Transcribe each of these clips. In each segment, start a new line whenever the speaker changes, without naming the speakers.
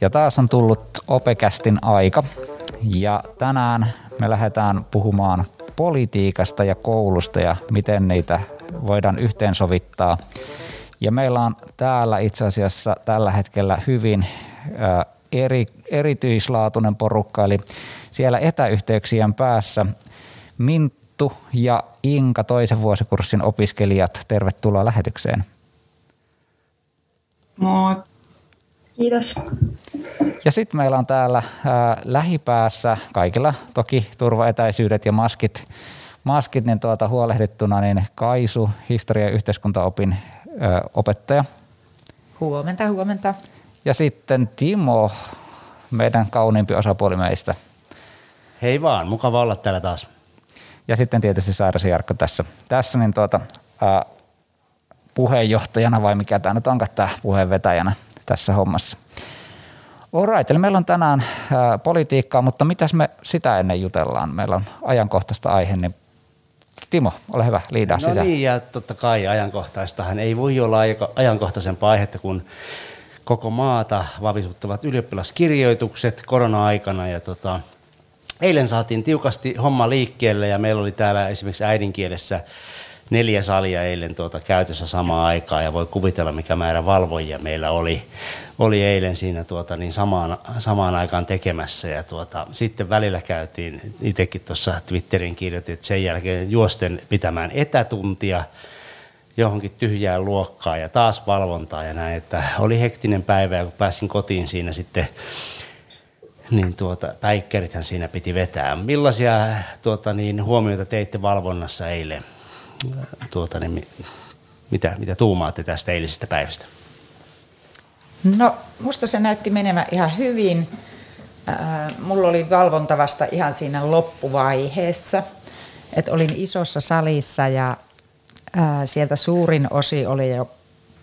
Ja taas on tullut Opekästin aika. Ja tänään me lähdetään puhumaan politiikasta ja koulusta ja miten niitä voidaan yhteensovittaa. Ja meillä on täällä itse asiassa tällä hetkellä hyvin eri, erityislaatuinen porukka, eli siellä etäyhteyksien päässä Minttu ja Inka toisen vuosikurssin opiskelijat, tervetuloa lähetykseen.
Moi. Kiitos.
Ja sitten meillä on täällä ää, lähipäässä kaikilla toki turvaetäisyydet ja maskit, maskit niin tuota, huolehdittuna, niin Kaisu, historia- ja yhteiskuntaopin ää, opettaja.
Huomenta, huomenta.
Ja sitten Timo, meidän kauniimpi osapuoli meistä.
Hei vaan, mukava olla täällä taas.
Ja sitten tietysti Sairas Jarkko tässä, tässä niin tuota, ää, puheenjohtajana vai mikä tämä nyt onkaan tämä puheenvetäjänä tässä hommassa. Alright, eli meillä on tänään ää, politiikkaa, mutta mitäs me sitä ennen jutellaan? Meillä on ajankohtaista aihe, niin Timo, ole hyvä, liidaa
no
sisään.
niin, ja totta kai ajankohtaistahan ei voi olla ajankohtaisempaa aihetta kuin koko maata vavisuttavat ylioppilaskirjoitukset korona-aikana. Ja tota, eilen saatiin tiukasti homma liikkeelle ja meillä oli täällä esimerkiksi äidinkielessä neljä salia eilen tuota käytössä samaan aikaan ja voi kuvitella mikä määrä valvojia meillä oli, oli eilen siinä tuota, niin samaan, samaan aikaan tekemässä ja tuota, sitten välillä käytiin, itsekin tuossa Twitterin kirjoitin, että sen jälkeen juosten pitämään etätuntia johonkin tyhjään luokkaan ja taas valvontaa ja näin, että oli hektinen päivä ja kun pääsin kotiin siinä sitten niin tuota, päikkärithän siinä piti vetää. Millaisia tuota, niin, huomioita teitte valvonnassa eilen? Tuota, niin, mitä, mitä tuumaatte tästä eilisestä päivästä?
No, musta se näytti menevän ihan hyvin. Mulla oli valvonta vasta ihan siinä loppuvaiheessa. Et olin isossa salissa ja sieltä suurin osi oli jo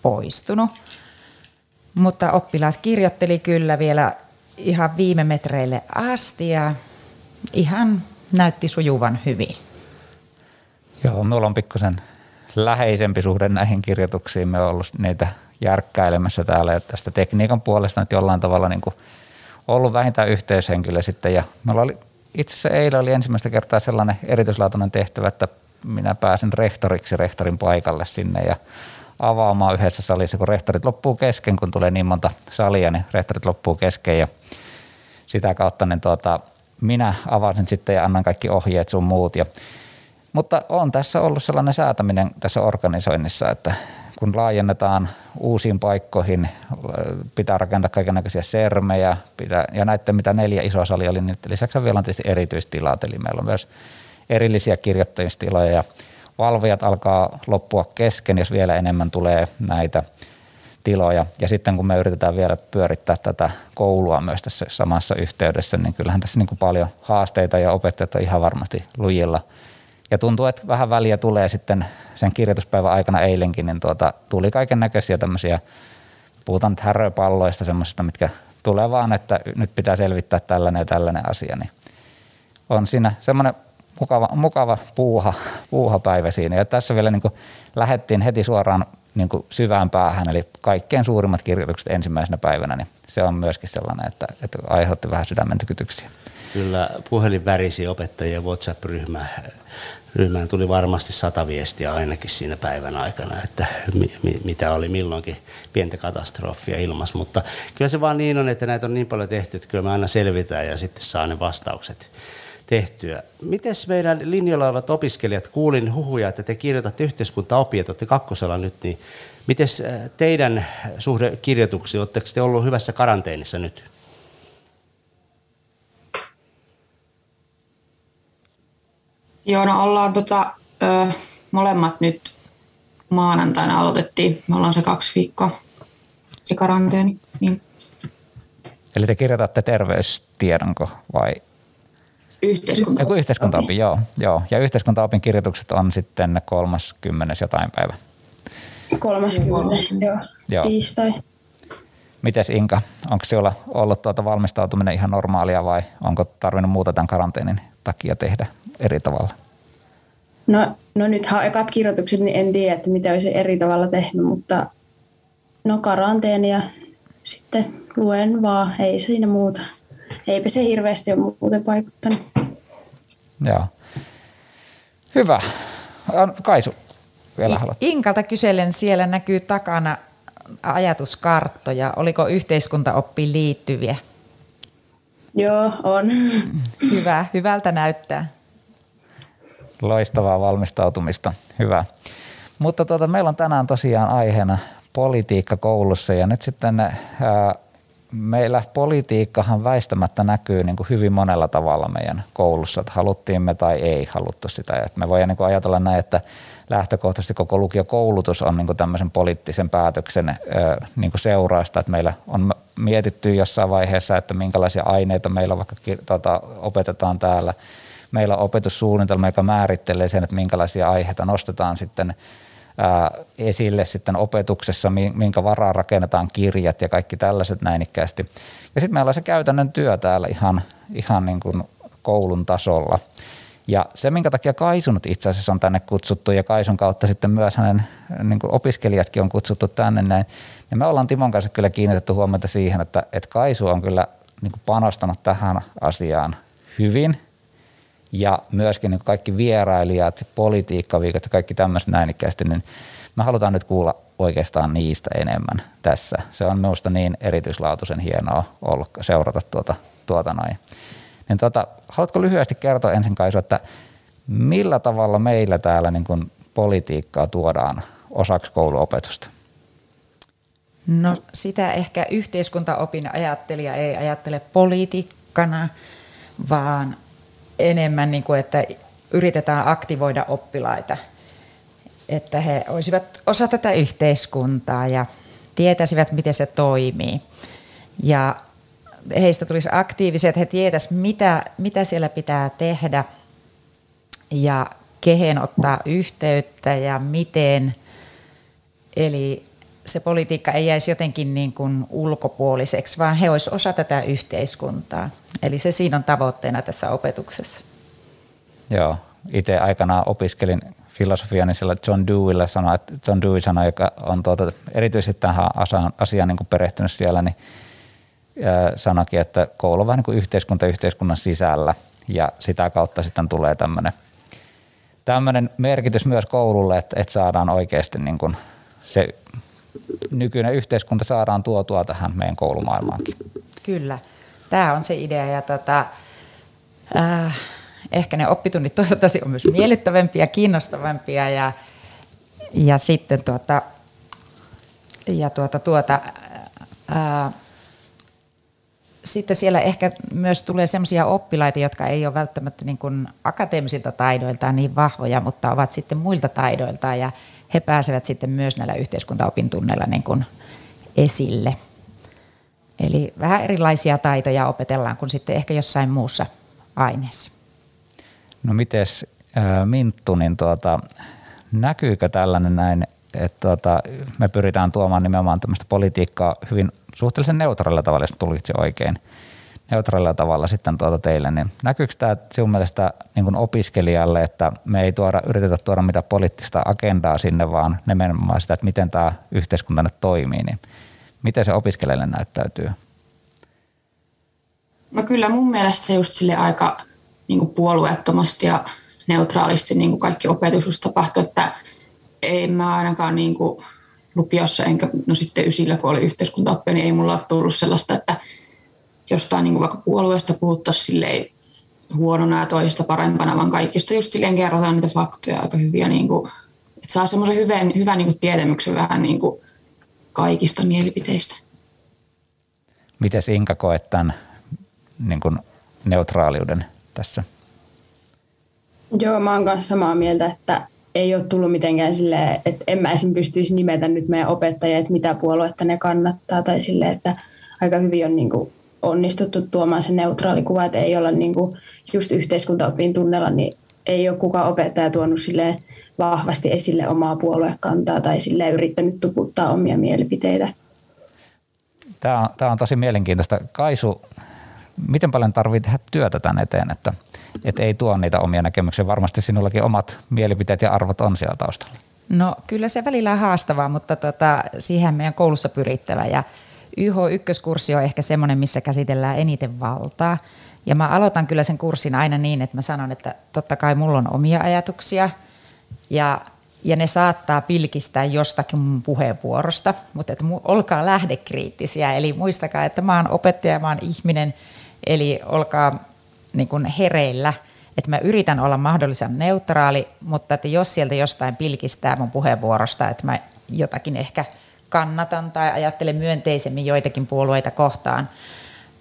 poistunut. Mutta oppilaat kirjoitteli kyllä vielä ihan viime metreille asti ja ihan näytti sujuvan hyvin.
Joo, minulla on pikkusen läheisempi suhde näihin kirjoituksiin. Me ollut niitä järkkäilemässä täällä ja tästä tekniikan puolesta nyt jollain tavalla niin kuin ollut vähintään yhteyshenkilö sitten. Ja meillä oli, itse asiassa eilen oli ensimmäistä kertaa sellainen erityislaatuinen tehtävä, että minä pääsin rehtoriksi rehtorin paikalle sinne ja avaamaan yhdessä salissa, kun rehtorit loppuu kesken, kun tulee niin monta salia, niin rehtorit loppuu kesken ja sitä kautta niin tuota, minä avasin sitten ja annan kaikki ohjeet sun muut ja mutta on tässä ollut sellainen säätäminen tässä organisoinnissa, että kun laajennetaan uusiin paikkoihin, pitää rakentaa kaikenlaisia sermejä, pitää, ja näiden mitä neljä isoa salia oli, niin lisäksi vielä on tietysti erityistilat, eli meillä on myös erillisiä kirjoittamistiloja, ja valvojat alkaa loppua kesken, jos vielä enemmän tulee näitä tiloja. Ja sitten kun me yritetään vielä pyörittää tätä koulua myös tässä samassa yhteydessä, niin kyllähän tässä niin kuin paljon haasteita ja opettajat on ihan varmasti lujilla – ja tuntuu, että vähän väliä tulee sitten sen kirjoituspäivän aikana eilenkin, niin tuota, tuli kaiken näköisiä tämmöisiä, puhutaan nyt häröpalloista semmoisista, mitkä tulee vaan, että nyt pitää selvittää tällainen ja tällainen asia, niin on siinä semmoinen mukava, mukava puuha, puuha päivä siinä. Ja tässä vielä niin lähettiin heti suoraan niin syvään päähän, eli kaikkein suurimmat kirjoitukset ensimmäisenä päivänä, niin se on myöskin sellainen, että, että aiheutti vähän sydämen tykytyksiä.
Kyllä puhelin värisi opettajien WhatsApp-ryhmä ryhmään tuli varmasti sata viestiä ainakin siinä päivän aikana, että mi, mi, mitä oli milloinkin pientä katastrofia ilmas. Mutta kyllä se vaan niin on, että näitä on niin paljon tehty, että kyllä me aina selvitään ja sitten saa ne vastaukset tehtyä. Miten meidän linjoilla olevat opiskelijat, kuulin huhuja, että te kirjoitatte yhteiskuntaopia, että olette kakkosella nyt, niin miten äh, teidän suhde kirjoituksiin, oletteko te ollut hyvässä karanteenissa nyt?
Joo, no ollaan tota, ö, molemmat nyt maanantaina aloitettiin. Me ollaan se kaksi viikkoa se karanteeni. Niin.
Eli te kirjoitatte terveystiedonko vai?
Yhteiskuntaopin.
Joku yhteiskuntaopin, joo, joo. Ja yhteiskuntaopin kirjoitukset on sitten 30. jotain päivä.
30. joo. joo. Tiistai.
Mites Inka, onko sinulla ollut tuota valmistautuminen ihan normaalia vai onko tarvinnut muuta tämän karanteenin takia tehdä eri tavalla?
No, no nythän ekat kirjoitukset, niin en tiedä, että mitä olisi eri tavalla tehnyt, mutta no karanteenia
sitten luen vaan, ei siinä muuta. Eipä se hirveästi ole muuten vaikuttanut.
Joo. Hyvä. Kaisu, vielä haluat.
Inkalta kyselen, siellä näkyy takana ajatuskarttoja. Oliko yhteiskuntaoppiin liittyviä?
Joo, on.
Hyvä, hyvältä näyttää.
Loistavaa valmistautumista, hyvä. Mutta tuota, meillä on tänään tosiaan aiheena politiikka koulussa ja nyt sitten ää, meillä politiikkahan väistämättä näkyy niin kuin hyvin monella tavalla meidän koulussa, että haluttiin me tai ei haluttu sitä. Että me voidaan niin kuin ajatella näin, että lähtökohtaisesti koko lukiokoulutus on niin kuin tämmöisen poliittisen päätöksen niin kuin seurausta, että meillä on mietitty jossain vaiheessa, että minkälaisia aineita meillä vaikka tota, opetetaan täällä. Meillä on opetussuunnitelma, joka määrittelee sen, että minkälaisia aiheita nostetaan sitten esille sitten opetuksessa, minkä varaa rakennetaan kirjat ja kaikki tällaiset näinikkäästi. Ja sitten meillä on se käytännön työ täällä ihan, ihan niin kuin koulun tasolla. Ja se, minkä takia Kaisunut itse asiassa on tänne kutsuttu ja Kaisun kautta sitten myös hänen niin opiskelijatkin on kutsuttu tänne näin, niin me ollaan Timon kanssa kyllä kiinnitetty huomiota siihen, että, että Kaisu on kyllä niin panostanut tähän asiaan hyvin ja myöskin niin kaikki vierailijat, politiikkaviikot ja kaikki tämmöiset näinikäisesti, niin me halutaan nyt kuulla oikeastaan niistä enemmän tässä. Se on minusta niin erityislaatuisen hienoa ollut seurata tuota, tuota noin. Niin tota, haluatko lyhyesti kertoa ensin Kaisu, että millä tavalla meillä täällä niin kuin politiikkaa tuodaan osaksi kouluopetusta?
No sitä ehkä yhteiskuntaopin ajattelija ei ajattele politiikkana, vaan enemmän niin kuin, että yritetään aktivoida oppilaita, että he olisivat osa tätä yhteiskuntaa ja tietäisivät, miten se toimii. Ja heistä tulisi aktiivisia, että he tietäisivät, mitä, mitä siellä pitää tehdä ja kehen ottaa yhteyttä ja miten. Eli se politiikka ei jäisi jotenkin niin kuin ulkopuoliseksi, vaan he olisivat osa tätä yhteiskuntaa. Eli se siinä on tavoitteena tässä opetuksessa.
Joo, itse aikanaan opiskelin filosofia, niin sillä John Deweyllä sanoi, John Dewey sanoi, joka on tuota, erityisesti tähän asiaan, asiaan niin kuin perehtynyt siellä, niin sanoikin, että koulu on vähän niin kuin yhteiskunta yhteiskunnan sisällä ja sitä kautta sitten tulee tämmöinen, tämmöinen merkitys myös koululle, että, että saadaan oikeasti niin kuin se nykyinen yhteiskunta saadaan tuotua tähän meidän koulumaailmaankin.
Kyllä, tämä on se idea ja tota, äh, ehkä ne oppitunnit toivottavasti on myös miellyttävämpiä, kiinnostavampia ja, ja sitten tuota, ja tuota, tuota, ää, sitten siellä ehkä myös tulee sellaisia oppilaita, jotka ei ole välttämättä niin kuin akateemisilta taidoiltaan niin vahvoja, mutta ovat sitten muilta taidoiltaan ja he pääsevät sitten myös näillä yhteiskuntaopintunneilla niin kuin esille. Eli vähän erilaisia taitoja opetellaan kuin sitten ehkä jossain muussa aineessa.
No mites Minttu, niin tuota, näkyykö tällainen näin, että tuota, me pyritään tuomaan nimenomaan tämmöistä politiikkaa hyvin suhteellisen neutraalilla tavalla, jos tulkitsi oikein, neutraalilla tavalla sitten tuota teille, niin näkyykö tämä sinun mielestä niin opiskelijalle, että me ei tuoda, yritetä tuoda mitään poliittista agendaa sinne, vaan nimenomaan sitä, että miten tämä yhteiskunta nyt toimii, niin miten se opiskelijalle näyttäytyy?
No kyllä mun mielestä just sille aika niin puolueettomasti ja neutraalisti niin kuin kaikki opetus tapahtui, että ei mä ainakaan niin kuin lukiossa, enkä no sitten ysillä, kun oli yhteiskuntaoppia, niin ei mulla ole tullut sellaista, että jostain niin kuin vaikka puolueesta puhuttaisiin silleen huonona ja toisesta parempana, vaan kaikista just silleen kerrotaan niitä faktoja aika hyviä, niin kuin, että saa semmoisen hyvän, hyvän niin kuin tietämyksen vähän niin kuin kaikista mielipiteistä.
Miten Inka koet tämän niin kuin neutraaliuden tässä?
Joo, mä oon kanssa samaa mieltä, että ei ole tullut mitenkään silleen, että en mä esim. pystyisi nimetä nyt meidän opettajia, että mitä puoluetta ne kannattaa, tai silleen, että aika hyvin on niin kuin onnistuttu tuomaan se neutraali kuva, että ei olla niin kuin just yhteiskuntaopin tunnella, niin ei ole kukaan opettaja tuonut sille vahvasti esille omaa puoluekantaa tai sille yrittänyt tuputtaa omia mielipiteitä.
Tämä on, tämä on tosi mielenkiintoista. Kaisu, miten paljon tarvitsee tehdä työtä tämän eteen, että, että ei tuo niitä omia näkemyksiä? Varmasti sinullakin omat mielipiteet ja arvot on siellä taustalla.
No kyllä se välillä on haastavaa, mutta tota, siihen meidän koulussa pyrittävä ja YH-ykköskurssi on ehkä semmoinen, missä käsitellään eniten valtaa. Ja mä aloitan kyllä sen kurssin aina niin, että mä sanon, että totta kai mulla on omia ajatuksia ja, ja ne saattaa pilkistää jostakin mun puheenvuorosta, mutta että olkaa lähdekriittisiä, eli muistakaa, että mä oon opettaja, mä oon ihminen, eli olkaa niin kuin hereillä, että mä yritän olla mahdollisimman neutraali, mutta että jos sieltä jostain pilkistää mun puheenvuorosta, että mä jotakin ehkä kannatan tai ajattelen myönteisemmin joitakin puolueita kohtaan,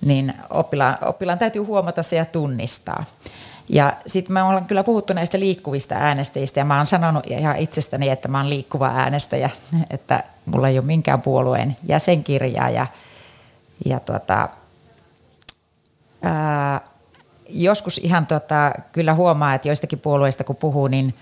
niin oppilaan, oppilaan täytyy huomata se ja tunnistaa. Ja sitten mä olen kyllä puhuttu näistä liikkuvista äänestäjistä ja mä oon sanonut ihan itsestäni, että mä oon liikkuva äänestäjä, että mulla ei ole minkään puolueen jäsenkirjaa ja, ja tuota, ää, joskus ihan tota, kyllä huomaa, että joistakin puolueista kun puhuu, niin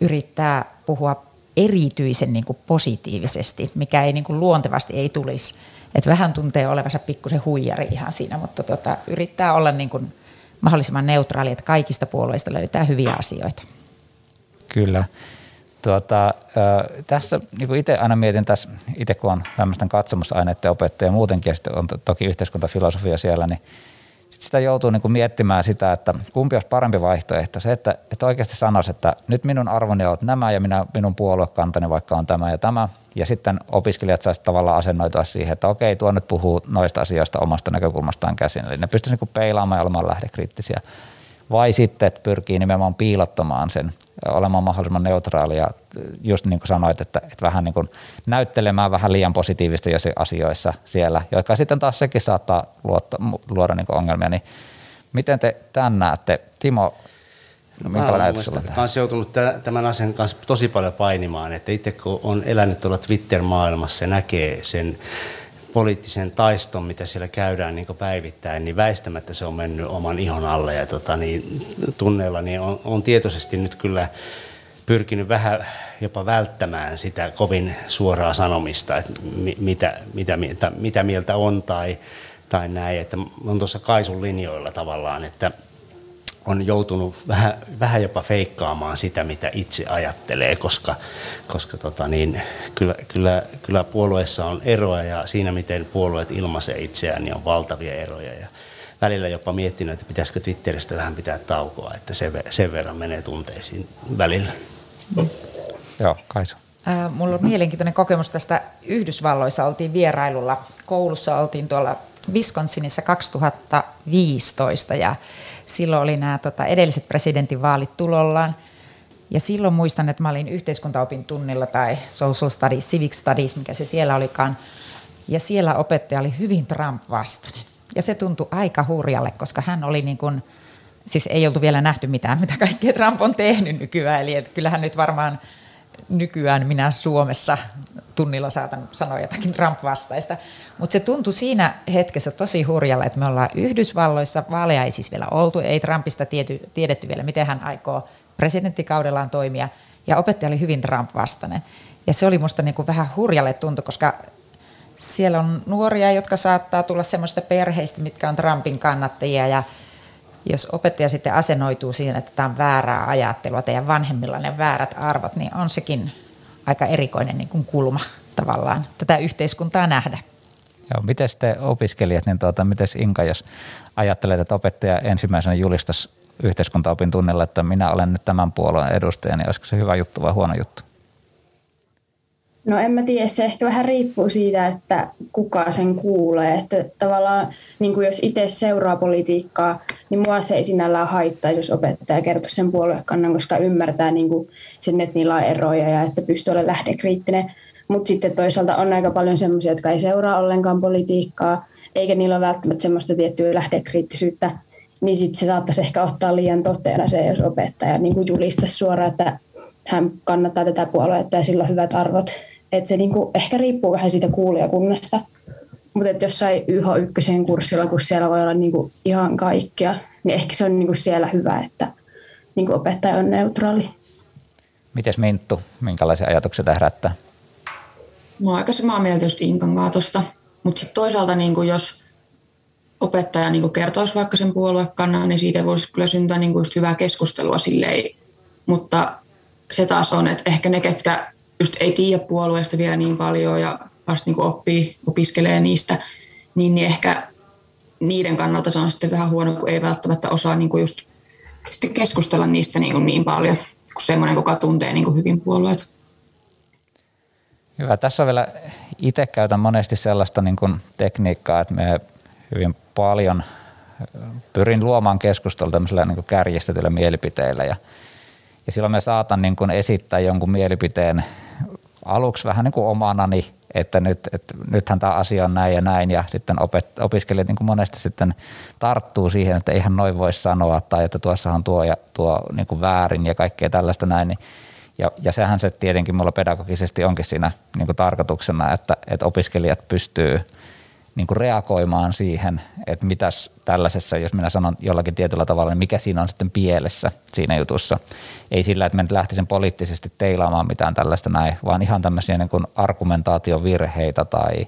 yrittää puhua erityisen niin kuin positiivisesti, mikä ei niin kuin luontevasti ei tulisi. Et vähän tuntee olevansa pikkusen huijari ihan siinä, mutta tota, yrittää olla niin kuin mahdollisimman neutraali, että kaikista puolueista löytää hyviä asioita.
Kyllä. Tuota, tässä niin itse aina mietin tässä, itse kun on tämmöisten katsomusaineiden opettaja muutenkin ja sitten on toki yhteiskuntafilosofia siellä, niin sitten sitä joutuu niin kuin miettimään sitä, että kumpi olisi parempi vaihtoehto. Se, että, että oikeasti sanoisi, että nyt minun arvoni on nämä ja minä, minun puoluekantani vaikka on tämä ja tämä. Ja sitten opiskelijat saisivat tavallaan asennoitua siihen, että okei, tuo nyt puhuu noista asioista omasta näkökulmastaan käsin. Eli ne pystyisivät niin peilaamaan ja olemaan lähdekriittisiä vai sitten, että pyrkii nimenomaan piilottamaan sen, olemaan mahdollisimman neutraali ja just niin kuin sanoit, että, että vähän niin kuin näyttelemään vähän liian positiivista asioissa siellä, jotka sitten taas sekin saattaa luotta, luoda niin ongelmia, niin miten te tämän näette? Timo,
No, mä olen kanssa joutunut tämän asian kanssa tosi paljon painimaan, että itse kun on elänyt tuolla Twitter-maailmassa ja näkee sen poliittisen taiston, mitä siellä käydään niin päivittäin, niin väistämättä se on mennyt oman ihon alle. Ja tota, niin, tunneilla niin on, on tietoisesti nyt kyllä pyrkinyt vähän jopa välttämään sitä kovin suoraa sanomista, että mitä, mitä, mitä, mitä mieltä on tai, tai näin. Että on tuossa Kaisun linjoilla tavallaan, että on joutunut vähän, vähän jopa feikkaamaan sitä, mitä itse ajattelee, koska, koska tota niin, kyllä, kyllä, kyllä puolueessa on eroja ja siinä, miten puolueet ilmaisee itseään, niin on valtavia eroja. Ja välillä jopa miettinyt, että pitäisikö Twitteristä vähän pitää taukoa, että sen, sen verran menee tunteisiin välillä.
Joo, Kaisu.
Äh, mulla on mielenkiintoinen kokemus tästä Yhdysvalloissa. Oltiin vierailulla. Koulussa oltiin tuolla Wisconsinissa 2015 ja silloin oli nämä tota, edelliset presidentinvaalit tulollaan. Ja silloin muistan, että mä olin yhteiskuntaopin tunnilla tai social studies, civic studies, mikä se siellä olikaan. Ja siellä opettaja oli hyvin Trump-vastainen. Ja se tuntui aika hurjalle, koska hän oli niin kuin, siis ei oltu vielä nähty mitään, mitä kaikkea Trump on tehnyt nykyään. Eli että kyllähän nyt varmaan nykyään minä Suomessa tunnilla saatan sanoa jotakin Trump-vastaista. Mutta se tuntui siinä hetkessä tosi hurjalle, että me ollaan Yhdysvalloissa, vaaleja ei siis vielä oltu, ei Trumpista tiety, tiedetty vielä, miten hän aikoo presidenttikaudellaan toimia, ja opettaja oli hyvin Trump-vastainen. Ja se oli musta niinku vähän hurjalle tuntu, koska siellä on nuoria, jotka saattaa tulla semmoista perheistä, mitkä on Trumpin kannattajia, ja jos opettaja sitten asennoituu siihen, että tämä on väärää ajattelua, teidän vanhemmilla ne väärät arvot, niin on sekin aika erikoinen niin kuin kulma tavallaan tätä yhteiskuntaa nähdä.
Joo, miten te opiskelijat, niin tuota, miten Inka, jos ajattelet, että opettaja ensimmäisenä julistaisi yhteiskuntaopin tunnilla, että minä olen nyt tämän puolueen edustaja, niin olisiko se hyvä juttu vai huono juttu?
No en mä tiedä, se ehkä vähän riippuu siitä, että kuka sen kuulee. Että tavallaan niin kuin jos itse seuraa politiikkaa, niin mua se ei sinällään haittaa, jos opettaja kertoo sen puoluekannan, koska ymmärtää niin kuin sen, että niillä on eroja ja että pystyy olemaan lähdekriittinen. Mutta sitten toisaalta on aika paljon sellaisia, jotka ei seuraa ollenkaan politiikkaa, eikä niillä ole välttämättä semmoista tiettyä lähdekriittisyyttä, niin sitten se saattaisi ehkä ottaa liian toteena se, jos opettaja niin julistaisi suoraan, että hän kannattaa tätä puoluetta ja sillä on hyvät arvot että se niinku ehkä riippuu vähän siitä kuulijakunnasta. Mutta että jossain YH1 kurssilla, kun siellä voi olla niinku ihan kaikkia, niin ehkä se on niinku siellä hyvä, että niinku opettaja on neutraali.
Mites Minttu, minkälaisia ajatuksia tämä herättää?
Mä oon aika samaa mieltä just Inkan kaatosta, mutta sitten toisaalta niinku jos opettaja niinku kertoisi vaikka sen puoluekannan, niin siitä voisi kyllä syntyä niinku just hyvää keskustelua silleen, mutta se taas on, että ehkä ne, ketkä just ei tiedä puolueesta vielä niin paljon ja vasta niin oppii, opiskelee niistä, niin, niin ehkä niiden kannalta se on sitten vähän huono, kun ei välttämättä osaa niin kuin just sitten keskustella niistä niin, kuin niin paljon kuin semmoinen, kuka tuntee niin kuin hyvin puolueet.
Hyvä. Tässä vielä, itse käytän monesti sellaista niin kuin tekniikkaa, että me hyvin paljon pyrin luomaan keskustelua tämmöisellä niin kärjistetyllä mielipiteillä ja, ja silloin me saatan niin kuin esittää jonkun mielipiteen aluksi vähän niin kuin omanani, että nyt, että nythän tämä asia on näin ja näin ja sitten opet, opiskelijat niin kuin monesti sitten tarttuu siihen, että eihän noin voi sanoa tai että tuossa on tuo ja tuo niin kuin väärin ja kaikkea tällaista näin, niin ja, ja sehän se tietenkin mulla pedagogisesti onkin siinä niin kuin tarkoituksena, että, että opiskelijat pystyy niin kuin reagoimaan siihen, että mitäs tällaisessa, jos minä sanon jollakin tietyllä tavalla, niin mikä siinä on sitten pielessä siinä jutussa. Ei sillä, että nyt lähtisin poliittisesti teilaamaan mitään tällaista näin, vaan ihan tämmöisiä niin kuin argumentaatiovirheitä tai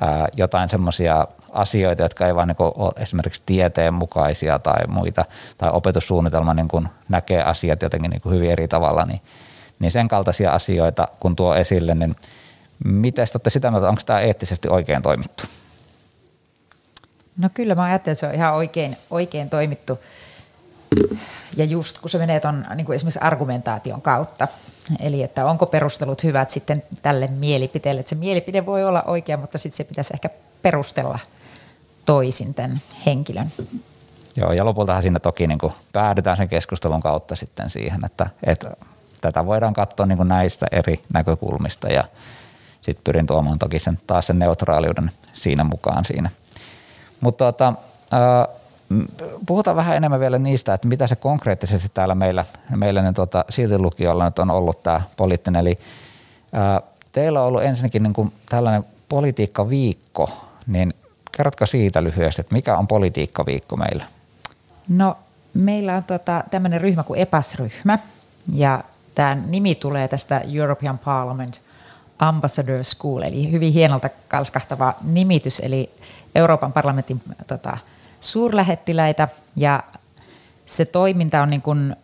ää, jotain semmoisia asioita, jotka ei vaan niin ole esimerkiksi tieteen mukaisia tai muita, tai opetussuunnitelma niin kuin näkee asiat jotenkin niin kuin hyvin eri tavalla, niin – niin sen kaltaisia asioita, kun tuo esille, niin miten olette sitä mieltä, onko tämä eettisesti oikein toimittu?
No kyllä mä ajattelen, että se on ihan oikein, oikein toimittu. Ja just kun se menee tuon niin esimerkiksi argumentaation kautta, eli että onko perustelut hyvät sitten tälle mielipiteelle. Että se mielipide voi olla oikea, mutta sitten se pitäisi ehkä perustella toisin tämän henkilön.
Joo, ja lopultahan siinä toki niin kuin päädytään sen keskustelun kautta sitten siihen, että, että tätä voidaan katsoa niin kuin näistä eri näkökulmista ja sitten pyrin tuomaan toki sen, taas sen neutraaliuden siinä mukaan siinä. Mutta tota, puhutaan vähän enemmän vielä niistä, että mitä se konkreettisesti täällä meillä, meillä niin tuota, siltilukiolla nyt on ollut tämä poliittinen. Eli teillä on ollut ensinnäkin niin kuin tällainen politiikkaviikko, niin kerrotko siitä lyhyesti, että mikä on politiikkaviikko meillä?
No meillä on tota, tämmöinen ryhmä kuin EPAS-ryhmä ja Tämä nimi tulee tästä European Parliament Ambassador School, eli hyvin hienolta kalskahtava nimitys, eli Euroopan parlamentin tota, suurlähettiläitä, ja se toiminta on niin kuin,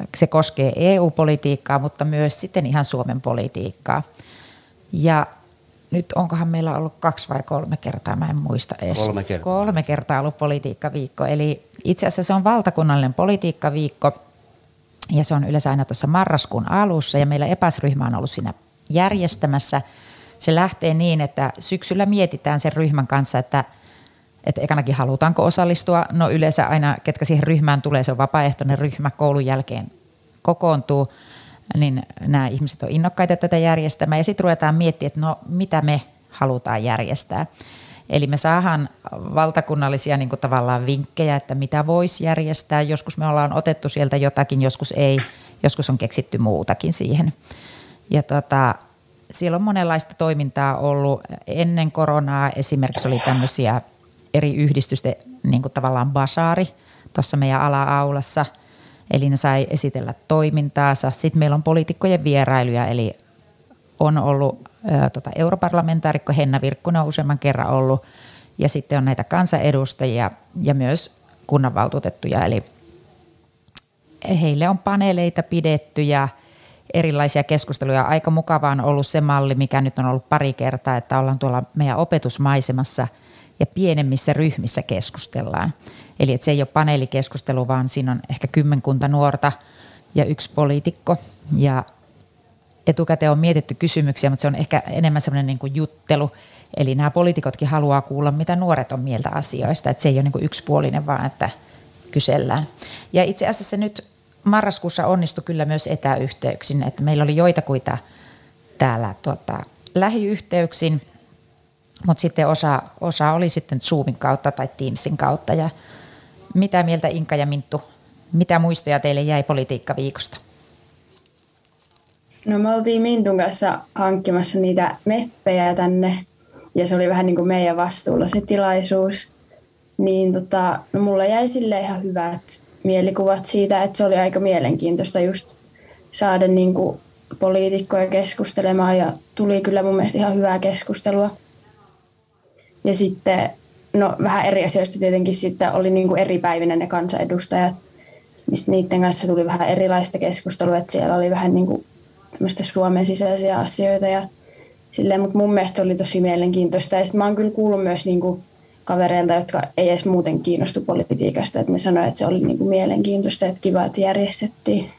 äh, se koskee EU-politiikkaa, mutta myös sitten ihan Suomen politiikkaa. Ja nyt onkohan meillä ollut kaksi vai kolme kertaa, mä en muista edes.
Kolme kertaa.
Kolme kertaa ollut politiikkaviikko. Eli itse asiassa se on valtakunnallinen politiikkaviikko, ja se on yleensä aina tuossa marraskuun alussa ja meillä epäsryhmä on ollut siinä järjestämässä. Se lähtee niin, että syksyllä mietitään sen ryhmän kanssa, että, että ekanakin halutaanko osallistua. No yleensä aina, ketkä siihen ryhmään tulee, se on vapaaehtoinen ryhmä koulun jälkeen kokoontuu, niin nämä ihmiset on innokkaita tätä järjestämään. Ja sitten ruvetaan miettimään, että no mitä me halutaan järjestää. Eli me saadaan valtakunnallisia niin kuin tavallaan vinkkejä, että mitä voisi järjestää. Joskus me ollaan otettu sieltä jotakin, joskus ei. Joskus on keksitty muutakin siihen. Ja tota, siellä on monenlaista toimintaa ollut. Ennen koronaa esimerkiksi oli tämmöisiä eri yhdistysten niin kuin tavallaan basaari tuossa meidän ala-aulassa. Eli ne sai esitellä toimintaansa. Sitten meillä on poliitikkojen vierailuja, eli on ollut tota, europarlamentaarikko Henna Virkkunen on useamman kerran ollut, ja sitten on näitä kansanedustajia ja myös kunnanvaltuutettuja, eli heille on paneeleita pidetty ja erilaisia keskusteluja. Aika mukavaa on ollut se malli, mikä nyt on ollut pari kertaa, että ollaan tuolla meidän opetusmaisemassa ja pienemmissä ryhmissä keskustellaan. Eli että se ei ole paneelikeskustelu, vaan siinä on ehkä kymmenkunta nuorta ja yksi poliitikko. Ja etukäteen on mietitty kysymyksiä, mutta se on ehkä enemmän semmoinen niin kuin juttelu. Eli nämä poliitikotkin haluaa kuulla, mitä nuoret on mieltä asioista. Että se ei ole niin kuin yksipuolinen, vaan että kysellään. Ja itse asiassa nyt marraskuussa onnistui kyllä myös etäyhteyksin. Että meillä oli joitakuita täällä tuota, lähiyhteyksin, mutta sitten osa, osa oli sitten Zoomin kautta tai Teamsin kautta. Ja mitä mieltä Inka ja Minttu, mitä muistoja teille jäi politiikkaviikosta?
No me oltiin Mintun kanssa hankkimassa niitä meppejä tänne ja se oli vähän niin kuin meidän vastuulla se tilaisuus. Niin tota, no mulla jäi sille ihan hyvät mielikuvat siitä, että se oli aika mielenkiintoista just saada niin kuin poliitikkoja keskustelemaan ja tuli kyllä mun mielestä ihan hyvää keskustelua. Ja sitten, no vähän eri asioista tietenkin sitten oli niin kuin eri päivinä ne kansanedustajat, mistä niiden kanssa tuli vähän erilaista keskustelua, että siellä oli vähän niin kuin Suomen sisäisiä asioita ja Silleen, mutta mun mielestä oli tosi mielenkiintoista. Ja mä oon kyllä kuullut myös niin kuin kavereilta, jotka ei edes muuten kiinnostu politiikasta, että me sanoin, että se oli niin kuin mielenkiintoista, että kiva, että järjestettiin.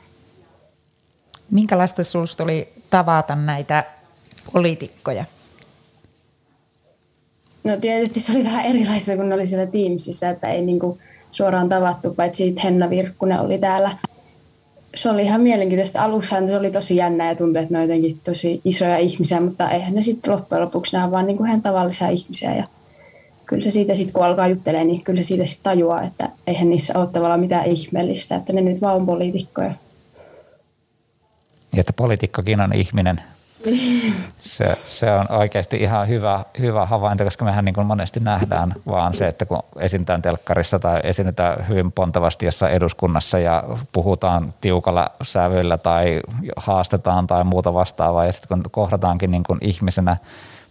Minkälaista sinusta oli tavata näitä poliitikkoja?
No tietysti se oli vähän erilaista, kun ne oli siellä Teamsissa, että ei niin kuin suoraan tavattu, paitsi sitten Henna Virkkunen oli täällä. Se oli ihan mielenkiintoista. Alussa se oli tosi jännä ja tuntui, että ne jotenkin tosi isoja ihmisiä, mutta eihän ne sitten loppujen lopuksi, nämä vaan niin kuin ihan tavallisia ihmisiä. Ja kyllä se siitä sitten, kun alkaa juttelemaan, niin kyllä se siitä sitten tajuaa, että eihän niissä ole tavallaan mitään ihmeellistä, että ne nyt vaan on poliitikkoja.
Niin, että poliitikkokin on ihminen. Se, se on oikeasti ihan hyvä, hyvä havainto, koska mehän niin kuin monesti nähdään vaan se, että kun esitetään telkkarissa tai esitetään hyvin pontavasti jossain eduskunnassa ja puhutaan tiukalla sävyllä tai haastetaan tai muuta vastaavaa ja sitten kun kohdataankin niin kuin ihmisenä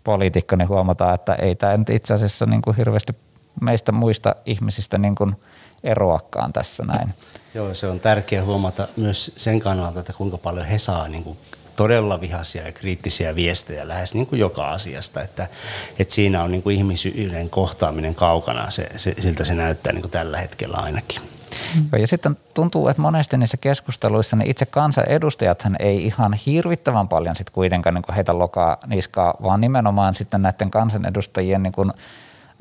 poliitikko, niin huomataan, että ei tämä nyt itse asiassa niin kuin hirveästi meistä muista ihmisistä niin kuin eroakaan tässä näin.
Joo, se on tärkeää huomata myös sen kannalta, että kuinka paljon he saa niin kuin todella vihaisia ja kriittisiä viestejä lähes niin kuin joka asiasta, että, että siinä on niin kuin ihmisyyden kohtaaminen kaukana, se, se, siltä se näyttää niin kuin tällä hetkellä ainakin.
Joo, ja sitten tuntuu, että monesti niissä keskusteluissa niin itse kansanedustajathan ei ihan hirvittävän paljon sitten kuitenkaan niin heitä lokaa niskaa, vaan nimenomaan sitten näiden kansanedustajien niin kuin,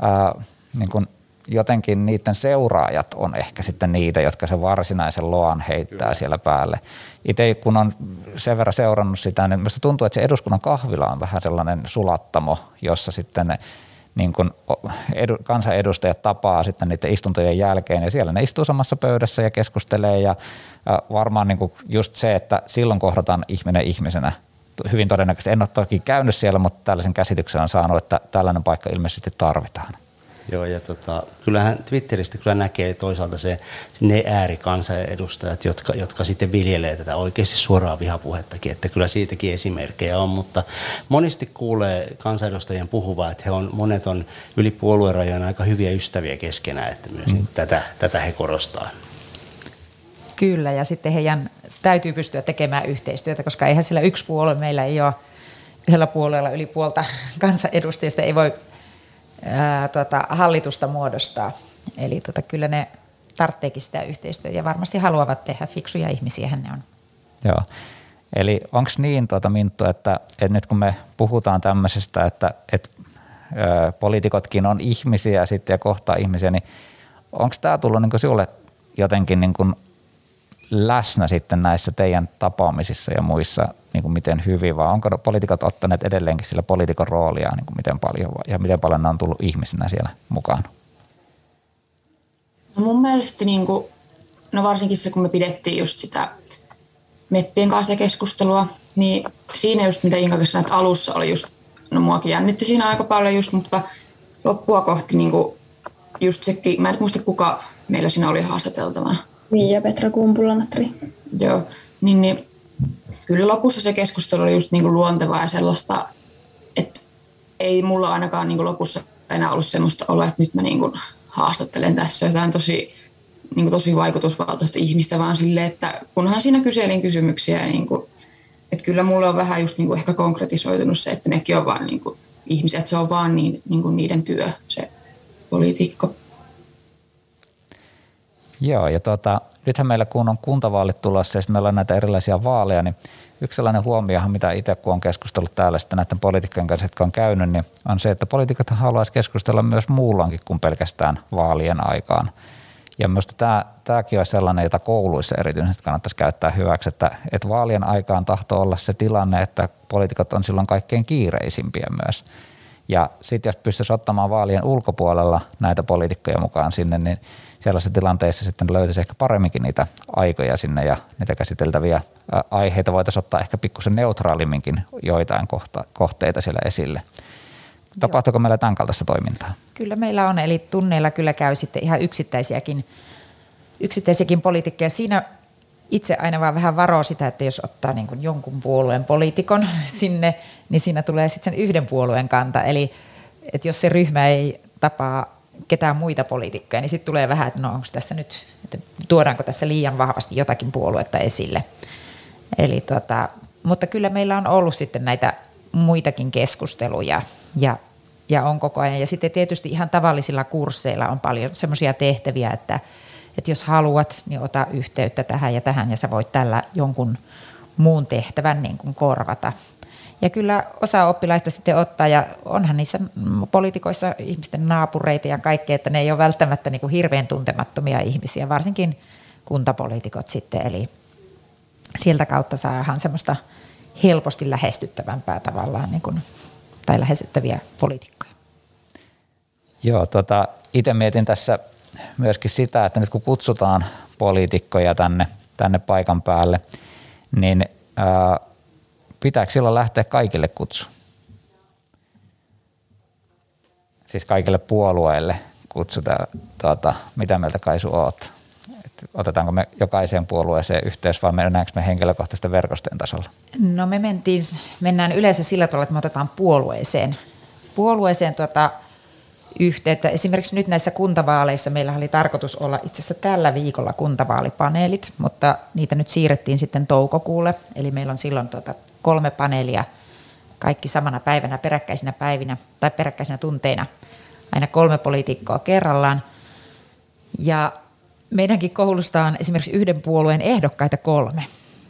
ää, niin kuin jotenkin niiden seuraajat on ehkä sitten niitä, jotka se varsinaisen loan heittää Kyllä. siellä päälle. Itse kun on sen verran seurannut sitä, niin minusta tuntuu, että se eduskunnan kahvila on vähän sellainen sulattamo, jossa sitten ne niin kuin edu, kansanedustajat tapaa sitten niiden istuntojen jälkeen ja siellä ne istuu samassa pöydässä ja keskustelee ja, ja varmaan niin kuin just se, että silloin kohdataan ihminen ihmisenä hyvin todennäköisesti. En ole toki käynyt siellä, mutta tällaisen käsityksen on saanut, että tällainen paikka ilmeisesti tarvitaan.
Joo, ja tota, kyllähän Twitteristä kyllä näkee toisaalta se, ne äärikansanedustajat, jotka, jotka sitten viljelee tätä oikeasti suoraa vihapuhettakin, että kyllä siitäkin esimerkkejä on, mutta monesti kuulee kansanedustajien puhuvaa, että he on, monet on yli puoluerajojen aika hyviä ystäviä keskenään, että myös mm. tätä, tätä he korostaa.
Kyllä, ja sitten heidän täytyy pystyä tekemään yhteistyötä, koska eihän sillä yksi puolue, meillä ei ole yhdellä puolella yli puolta kansanedustajista, ei voi ää, tota, hallitusta muodostaa. Eli tota, kyllä ne tarvitseekin sitä yhteistyötä ja varmasti haluavat tehdä fiksuja ihmisiä, ne on.
Joo. Eli onko niin, tuota, Minttu, että, että nyt kun me puhutaan tämmöisestä, että, että poliitikotkin on ihmisiä sitten ja kohtaa ihmisiä, niin onko tämä tullut niin sinulle jotenkin niin läsnä sitten näissä teidän tapaamisissa ja muissa niin kuin miten hyvin, vai onko poliitikot ottaneet edelleenkin sillä poliitikon roolia niin kuin miten paljon ja miten paljon ne on tullut ihmisenä siellä mukaan?
No mun mielestä niin kuin, no varsinkin se, kun me pidettiin just sitä meppien kanssa keskustelua, niin siinä just mitä Inka sanoi, että alussa oli just, no muakin jännitti siinä aika paljon just, mutta loppua kohti niin kuin just sekin, mä en muista kuka meillä siinä oli haastateltavana.
Miia Petra Kumpulanatri.
Joo, niin, niin kyllä lopussa se keskustelu oli just niin kuin luontevaa ja sellaista, että ei mulla ainakaan niin kuin lopussa enää ollut semmoista oloa, että nyt mä niin kuin haastattelen tässä jotain tosi, niin kuin tosi vaikutusvaltaista ihmistä, vaan sille, että kunhan siinä kyselin kysymyksiä, niin kuin, että kyllä mulle on vähän just niin kuin ehkä konkretisoitunut se, että nekin on vaan niin kuin ihmiset, se on vaan niin, niin kuin niiden työ, se politiikko.
Joo, ja tuota, nythän meillä kun on kuntavaalit tulossa ja meillä on näitä erilaisia vaaleja, niin yksi sellainen huomiohan, mitä itse kun on keskustellut täällä sitten näiden poliitikkojen kanssa, jotka on käynyt, niin on se, että poliitikot haluaisi keskustella myös muullankin kuin pelkästään vaalien aikaan. Ja minusta tämä, tämäkin olisi sellainen, jota kouluissa erityisesti kannattaisi käyttää hyväksi, että, että vaalien aikaan tahtoo olla se tilanne, että poliitikot on silloin kaikkein kiireisimpiä myös. Ja sitten jos pystyisi ottamaan vaalien ulkopuolella näitä poliitikkoja mukaan sinne, niin sellaisessa tilanteessa sitten löytyisi ehkä paremminkin niitä aikoja sinne ja niitä käsiteltäviä aiheita voitaisiin ottaa ehkä pikkusen neutraalimminkin joitain kohta, kohteita siellä esille. Tapahtuuko Joo. meillä tämän kaltaista toimintaa?
Kyllä meillä on, eli tunneilla kyllä käy sitten ihan yksittäisiäkin, yksittäisiäkin poliitikkoja. Siinä itse aina vaan vähän varoo sitä, että jos ottaa niin kuin jonkun puolueen poliitikon sinne, niin siinä tulee sitten sen yhden puolueen kanta. Eli että jos se ryhmä ei tapaa ketään muita poliitikkoja, niin sitten tulee vähän, että no onko tässä nyt, että tuodaanko tässä liian vahvasti jotakin puoluetta esille. Eli tota, mutta kyllä meillä on ollut sitten näitä muitakin keskusteluja ja, ja on koko ajan. Ja sitten tietysti ihan tavallisilla kursseilla on paljon semmoisia tehtäviä, että, että jos haluat, niin ota yhteyttä tähän ja tähän ja sä voit tällä jonkun muun tehtävän niin kuin korvata. Ja kyllä osa oppilaista sitten ottaa, ja onhan niissä poliitikoissa ihmisten naapureita ja kaikkea, että ne ei ole välttämättä niin kuin hirveän tuntemattomia ihmisiä, varsinkin kuntapoliitikot sitten. Eli sieltä kautta saadaan semmoista helposti lähestyttävämpää tavallaan, niin kuin, tai lähestyttäviä poliitikkoja.
Joo, tota, itse mietin tässä myöskin sitä, että nyt kun kutsutaan poliitikkoja tänne, tänne paikan päälle, niin ää, pitääkö silloin lähteä kaikille kutsu? Siis kaikille puolueille kutsutaan, tuota, mitä mieltä Kaisu oot? Et otetaanko me jokaiseen puolueeseen yhteys vai mennäänkö me henkilökohtaisten verkostojen tasolla?
No me mentiin, mennään yleensä sillä tavalla, että me otetaan puolueeseen, puolueeseen tuota, yhteyttä. Esimerkiksi nyt näissä kuntavaaleissa meillä oli tarkoitus olla itse asiassa tällä viikolla kuntavaalipaneelit, mutta niitä nyt siirrettiin sitten toukokuulle. Eli meillä on silloin tuota kolme paneelia kaikki samana päivänä, peräkkäisinä päivinä tai peräkkäisinä tunteina. Aina kolme poliitikkoa kerrallaan. Ja meidänkin koulusta on esimerkiksi yhden puolueen ehdokkaita kolme.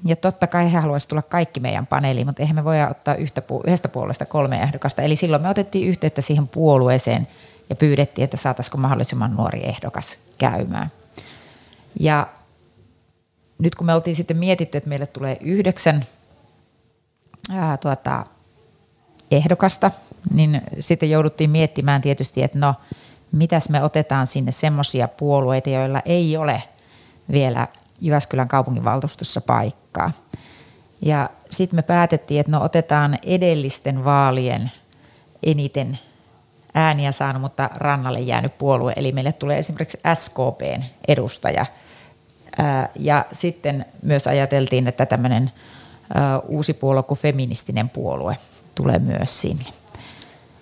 Ja totta kai he haluaisivat tulla kaikki meidän paneeliin, mutta eihän me voida ottaa yhtä, yhdestä puolesta kolme ehdokasta. Eli silloin me otettiin yhteyttä siihen puolueeseen ja pyydettiin, että saataisiko mahdollisimman nuori ehdokas käymään. Ja nyt kun me oltiin sitten mietitty, että meille tulee yhdeksän ää, tuota, ehdokasta, niin sitten jouduttiin miettimään tietysti, että no, mitäs me otetaan sinne semmoisia puolueita, joilla ei ole vielä Jyväskylän kaupunginvaltuustossa paikkaa. Ja sitten me päätettiin, että no otetaan edellisten vaalien eniten ääniä saanut, mutta rannalle jäänyt puolue. Eli meille tulee esimerkiksi SKPn edustaja. Ja sitten myös ajateltiin, että tämmöinen uusi puolue kuin feministinen puolue tulee myös sinne.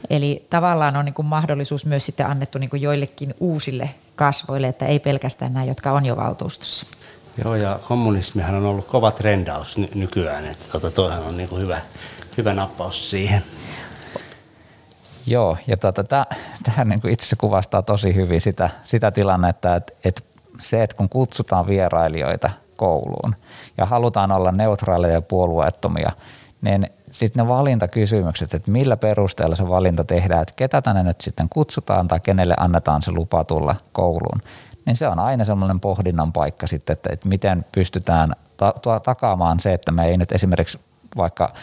Eli tavallaan on niin kuin mahdollisuus myös sitten annettu niin kuin joillekin uusille kasvoille, että ei pelkästään nämä, jotka on jo valtuustossa.
Joo, ja kommunismihan on ollut kova trendaus ny- nykyään, että tota, toihan on niin kuin hyvä, hyvä nappaus siihen.
Joo, ja tota, tähän niin itse kuvastaa tosi hyvin sitä, sitä tilannetta, että, että se, että kun kutsutaan vierailijoita kouluun. Ja halutaan olla neutraaleja ja puolueettomia, niin sitten ne valintakysymykset, että millä perusteella se valinta tehdään, että ketä tänne nyt sitten kutsutaan tai kenelle annetaan se lupa tulla kouluun, niin se on aina semmoinen pohdinnan paikka sitten, että, että miten pystytään ta- takaamaan se, että me ei nyt esimerkiksi vaikka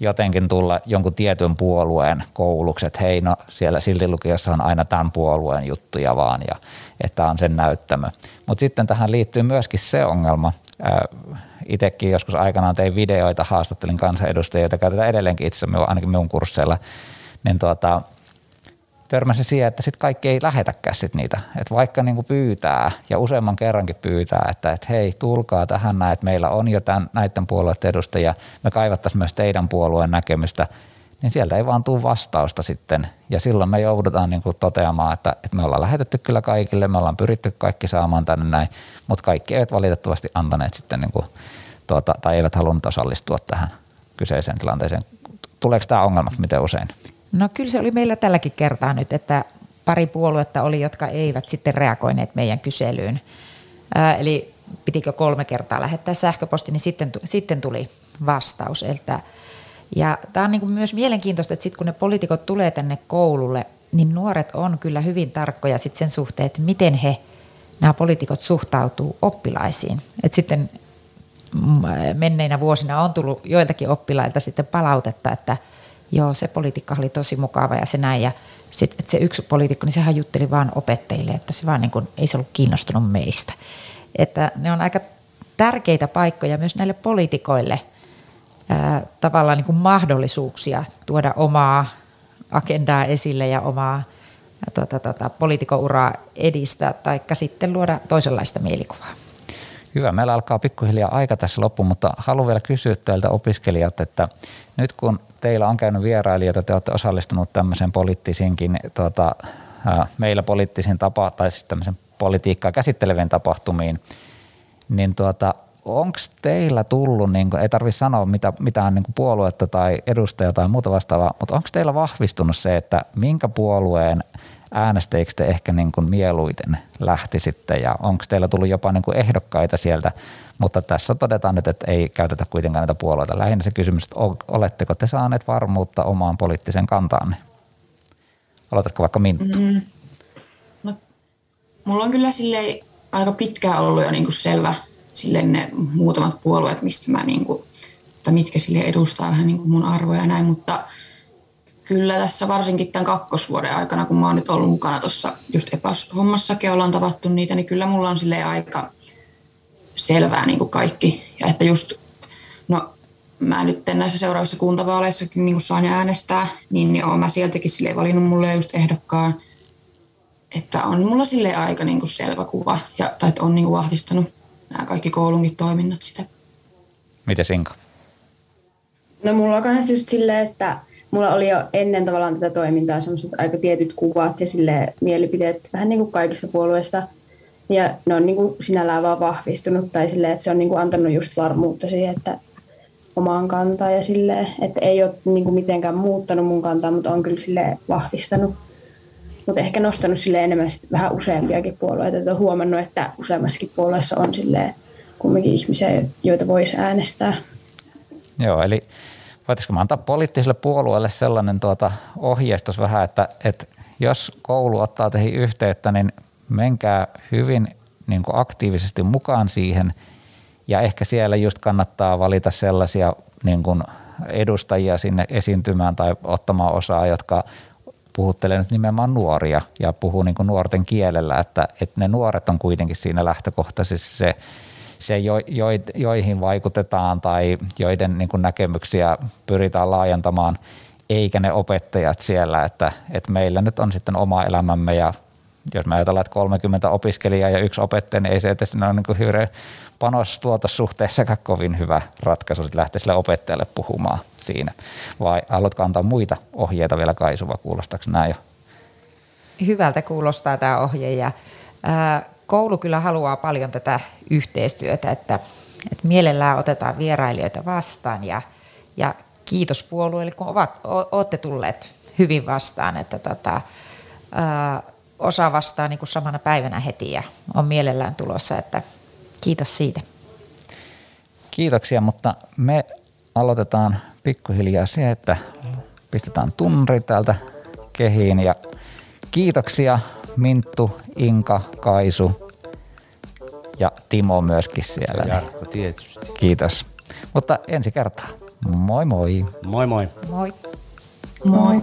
jotenkin tulla jonkun tietyn puolueen kouluksi, että hei no siellä silti lukiossa on aina tämän puolueen juttuja vaan ja että on sen näyttämö. Mutta sitten tähän liittyy myöskin se ongelma, itsekin joskus aikanaan tein videoita, haastattelin kansanedustajia, joita käytetään edelleenkin itse ainakin minun kursseilla, niin tuota, törmäsin siihen, että sitten kaikki ei lähetäkään sit niitä. Että vaikka niinku pyytää ja useamman kerrankin pyytää, että et hei, tulkaa tähän näin, että meillä on jo tämän, näiden puolueiden edustajia, me kaivattaisiin myös teidän puolueen näkemystä, niin sieltä ei vaan tule vastausta sitten. Ja silloin me joudutaan niinku toteamaan, että, että me ollaan lähetetty kyllä kaikille, me ollaan pyritty kaikki saamaan tänne näin, mutta kaikki eivät valitettavasti antaneet sitten niinku, tuota, tai eivät halunnut osallistua tähän kyseiseen tilanteeseen. Tuleeko tämä ongelmaksi miten usein?
No kyllä se oli meillä tälläkin kertaa nyt, että pari puoluetta oli, jotka eivät sitten reagoineet meidän kyselyyn. Ää, eli pitikö kolme kertaa lähettää sähköposti, niin sitten, sitten tuli vastaus. Että, ja tämä on niin myös mielenkiintoista, että sitten kun ne poliitikot tulee tänne koululle, niin nuoret on kyllä hyvin tarkkoja sit sen suhteen, että miten he, nämä poliitikot suhtautuu oppilaisiin. Et sitten mm, menneinä vuosina on tullut joiltakin oppilailta sitten palautetta, että – joo, se poliitikka oli tosi mukava ja se näin. Ja sit, että se yksi poliitikko, niin sehän jutteli vaan opettajille, että se vaan niin kuin, ei se ollut kiinnostunut meistä. Että ne on aika tärkeitä paikkoja myös näille poliitikoille ää, tavallaan niin kuin mahdollisuuksia tuoda omaa agendaa esille ja omaa tuota, tuota, poliitikouraa edistää tai sitten luoda toisenlaista mielikuvaa.
Hyvä. Meillä alkaa pikkuhiljaa aika tässä loppu, mutta haluan vielä kysyä teiltä opiskelijat, että nyt kun teillä on käynyt vierailijoita, te olette osallistunut tämmöiseen poliittisinkin, tuota, meillä poliittisiin tapa, tai siis tämmöisen politiikkaa käsitteleviin tapahtumiin, niin tuota, onko teillä tullut, niin kuin, ei tarvitse sanoa mitä, mitään niin puoluetta tai edustajaa tai muuta vastaavaa, mutta onko teillä vahvistunut se, että minkä puolueen äänestäjiksi te ehkä niin kuin mieluiten lähtisitte ja onko teillä tullut jopa niin kuin ehdokkaita sieltä, mutta tässä todetaan nyt, että ei käytetä kuitenkaan näitä puolueita. Lähinnä se kysymys, että oletteko te saaneet varmuutta omaan poliittisen kantaanne? Aloitatko vaikka Minttu? Mm.
No, mulla on kyllä sille aika pitkään ollut jo niin kuin selvä sille ne muutamat puolueet, mistä mä niin kuin, tai mitkä sille edustaa vähän niin kuin mun arvoja ja näin, mutta kyllä tässä varsinkin tämän kakkosvuoden aikana, kun mä oon nyt ollut mukana tuossa just epäshommassakin ollaan tavattu niitä, niin kyllä mulla on sille aika selvää niin kuin kaikki. Ja että just, no mä nyt näissä seuraavissa kuntavaaleissakin niin kuin saan äänestää, niin, niin oon mä sieltäkin sille valinnut mulle just ehdokkaan. Että on mulla sille aika niin kuin selvä kuva, ja, tai että on niin kuin vahvistanut nämä kaikki koulunkin toiminnot sitä.
Miten Sinka?
No mulla on myös just silleen, että mulla oli jo ennen tavallaan tätä toimintaa semmoiset aika tietyt kuvat ja sille mielipiteet vähän niin kuin kaikista puolueista. Ja ne on niin kuin sinällään vaan vahvistunut tai silleen, että se on niin kuin antanut just varmuutta siihen, että omaan kantaan ja silleen, että ei ole niin kuin mitenkään muuttanut mun kantaa, mutta on kyllä sille vahvistanut. Mutta ehkä nostanut sille enemmän vähän useampiakin puolueita. Että on huomannut, että useammassakin puolueessa on sille kumminkin ihmisiä, joita voisi äänestää.
Joo, eli voitaisiko mä antaa poliittiselle puolueelle sellainen tuota ohjeistus vähän, että, että jos koulu ottaa teihin yhteyttä, niin menkää hyvin niin kuin aktiivisesti mukaan siihen. Ja ehkä siellä just kannattaa valita sellaisia niin kuin edustajia sinne esiintymään tai ottamaan osaa, jotka puhuttelee nyt nimenomaan nuoria ja puhuu niin kuin nuorten kielellä, että, että ne nuoret on kuitenkin siinä lähtökohtaisesti se, se jo, jo, joihin vaikutetaan tai joiden niin kuin näkemyksiä pyritään laajentamaan, eikä ne opettajat siellä, että, että meillä nyt on sitten oma elämämme ja jos me ajatellaan, että 30 opiskelijaa ja yksi opettaja, niin ei se edes ole niin kuin hirveä panos suhteessa kovin hyvä ratkaisu sitten lähteä sille opettajalle puhumaan siinä. Vai haluatko antaa muita ohjeita vielä Kaisuva, kuulostaako näin jo?
Hyvältä kuulostaa tämä ohje ja koulu kyllä haluaa paljon tätä yhteistyötä, että, että mielellään otetaan vierailijoita vastaan ja, ja kiitos puolueille, kun ovat, o, olette tulleet hyvin vastaan, että tota, ää, osa vastaa niin kuin samana päivänä heti ja on mielellään tulossa, että kiitos siitä.
Kiitoksia, mutta me aloitetaan pikkuhiljaa se, että pistetään tunri täältä kehiin ja kiitoksia Minttu, Inka, Kaisu ja Timo myöskin siellä.
Ja Jarkko tietysti.
Kiitos. Mutta ensi kertaa. Moi moi.
Moi moi.
Moi.
Moi.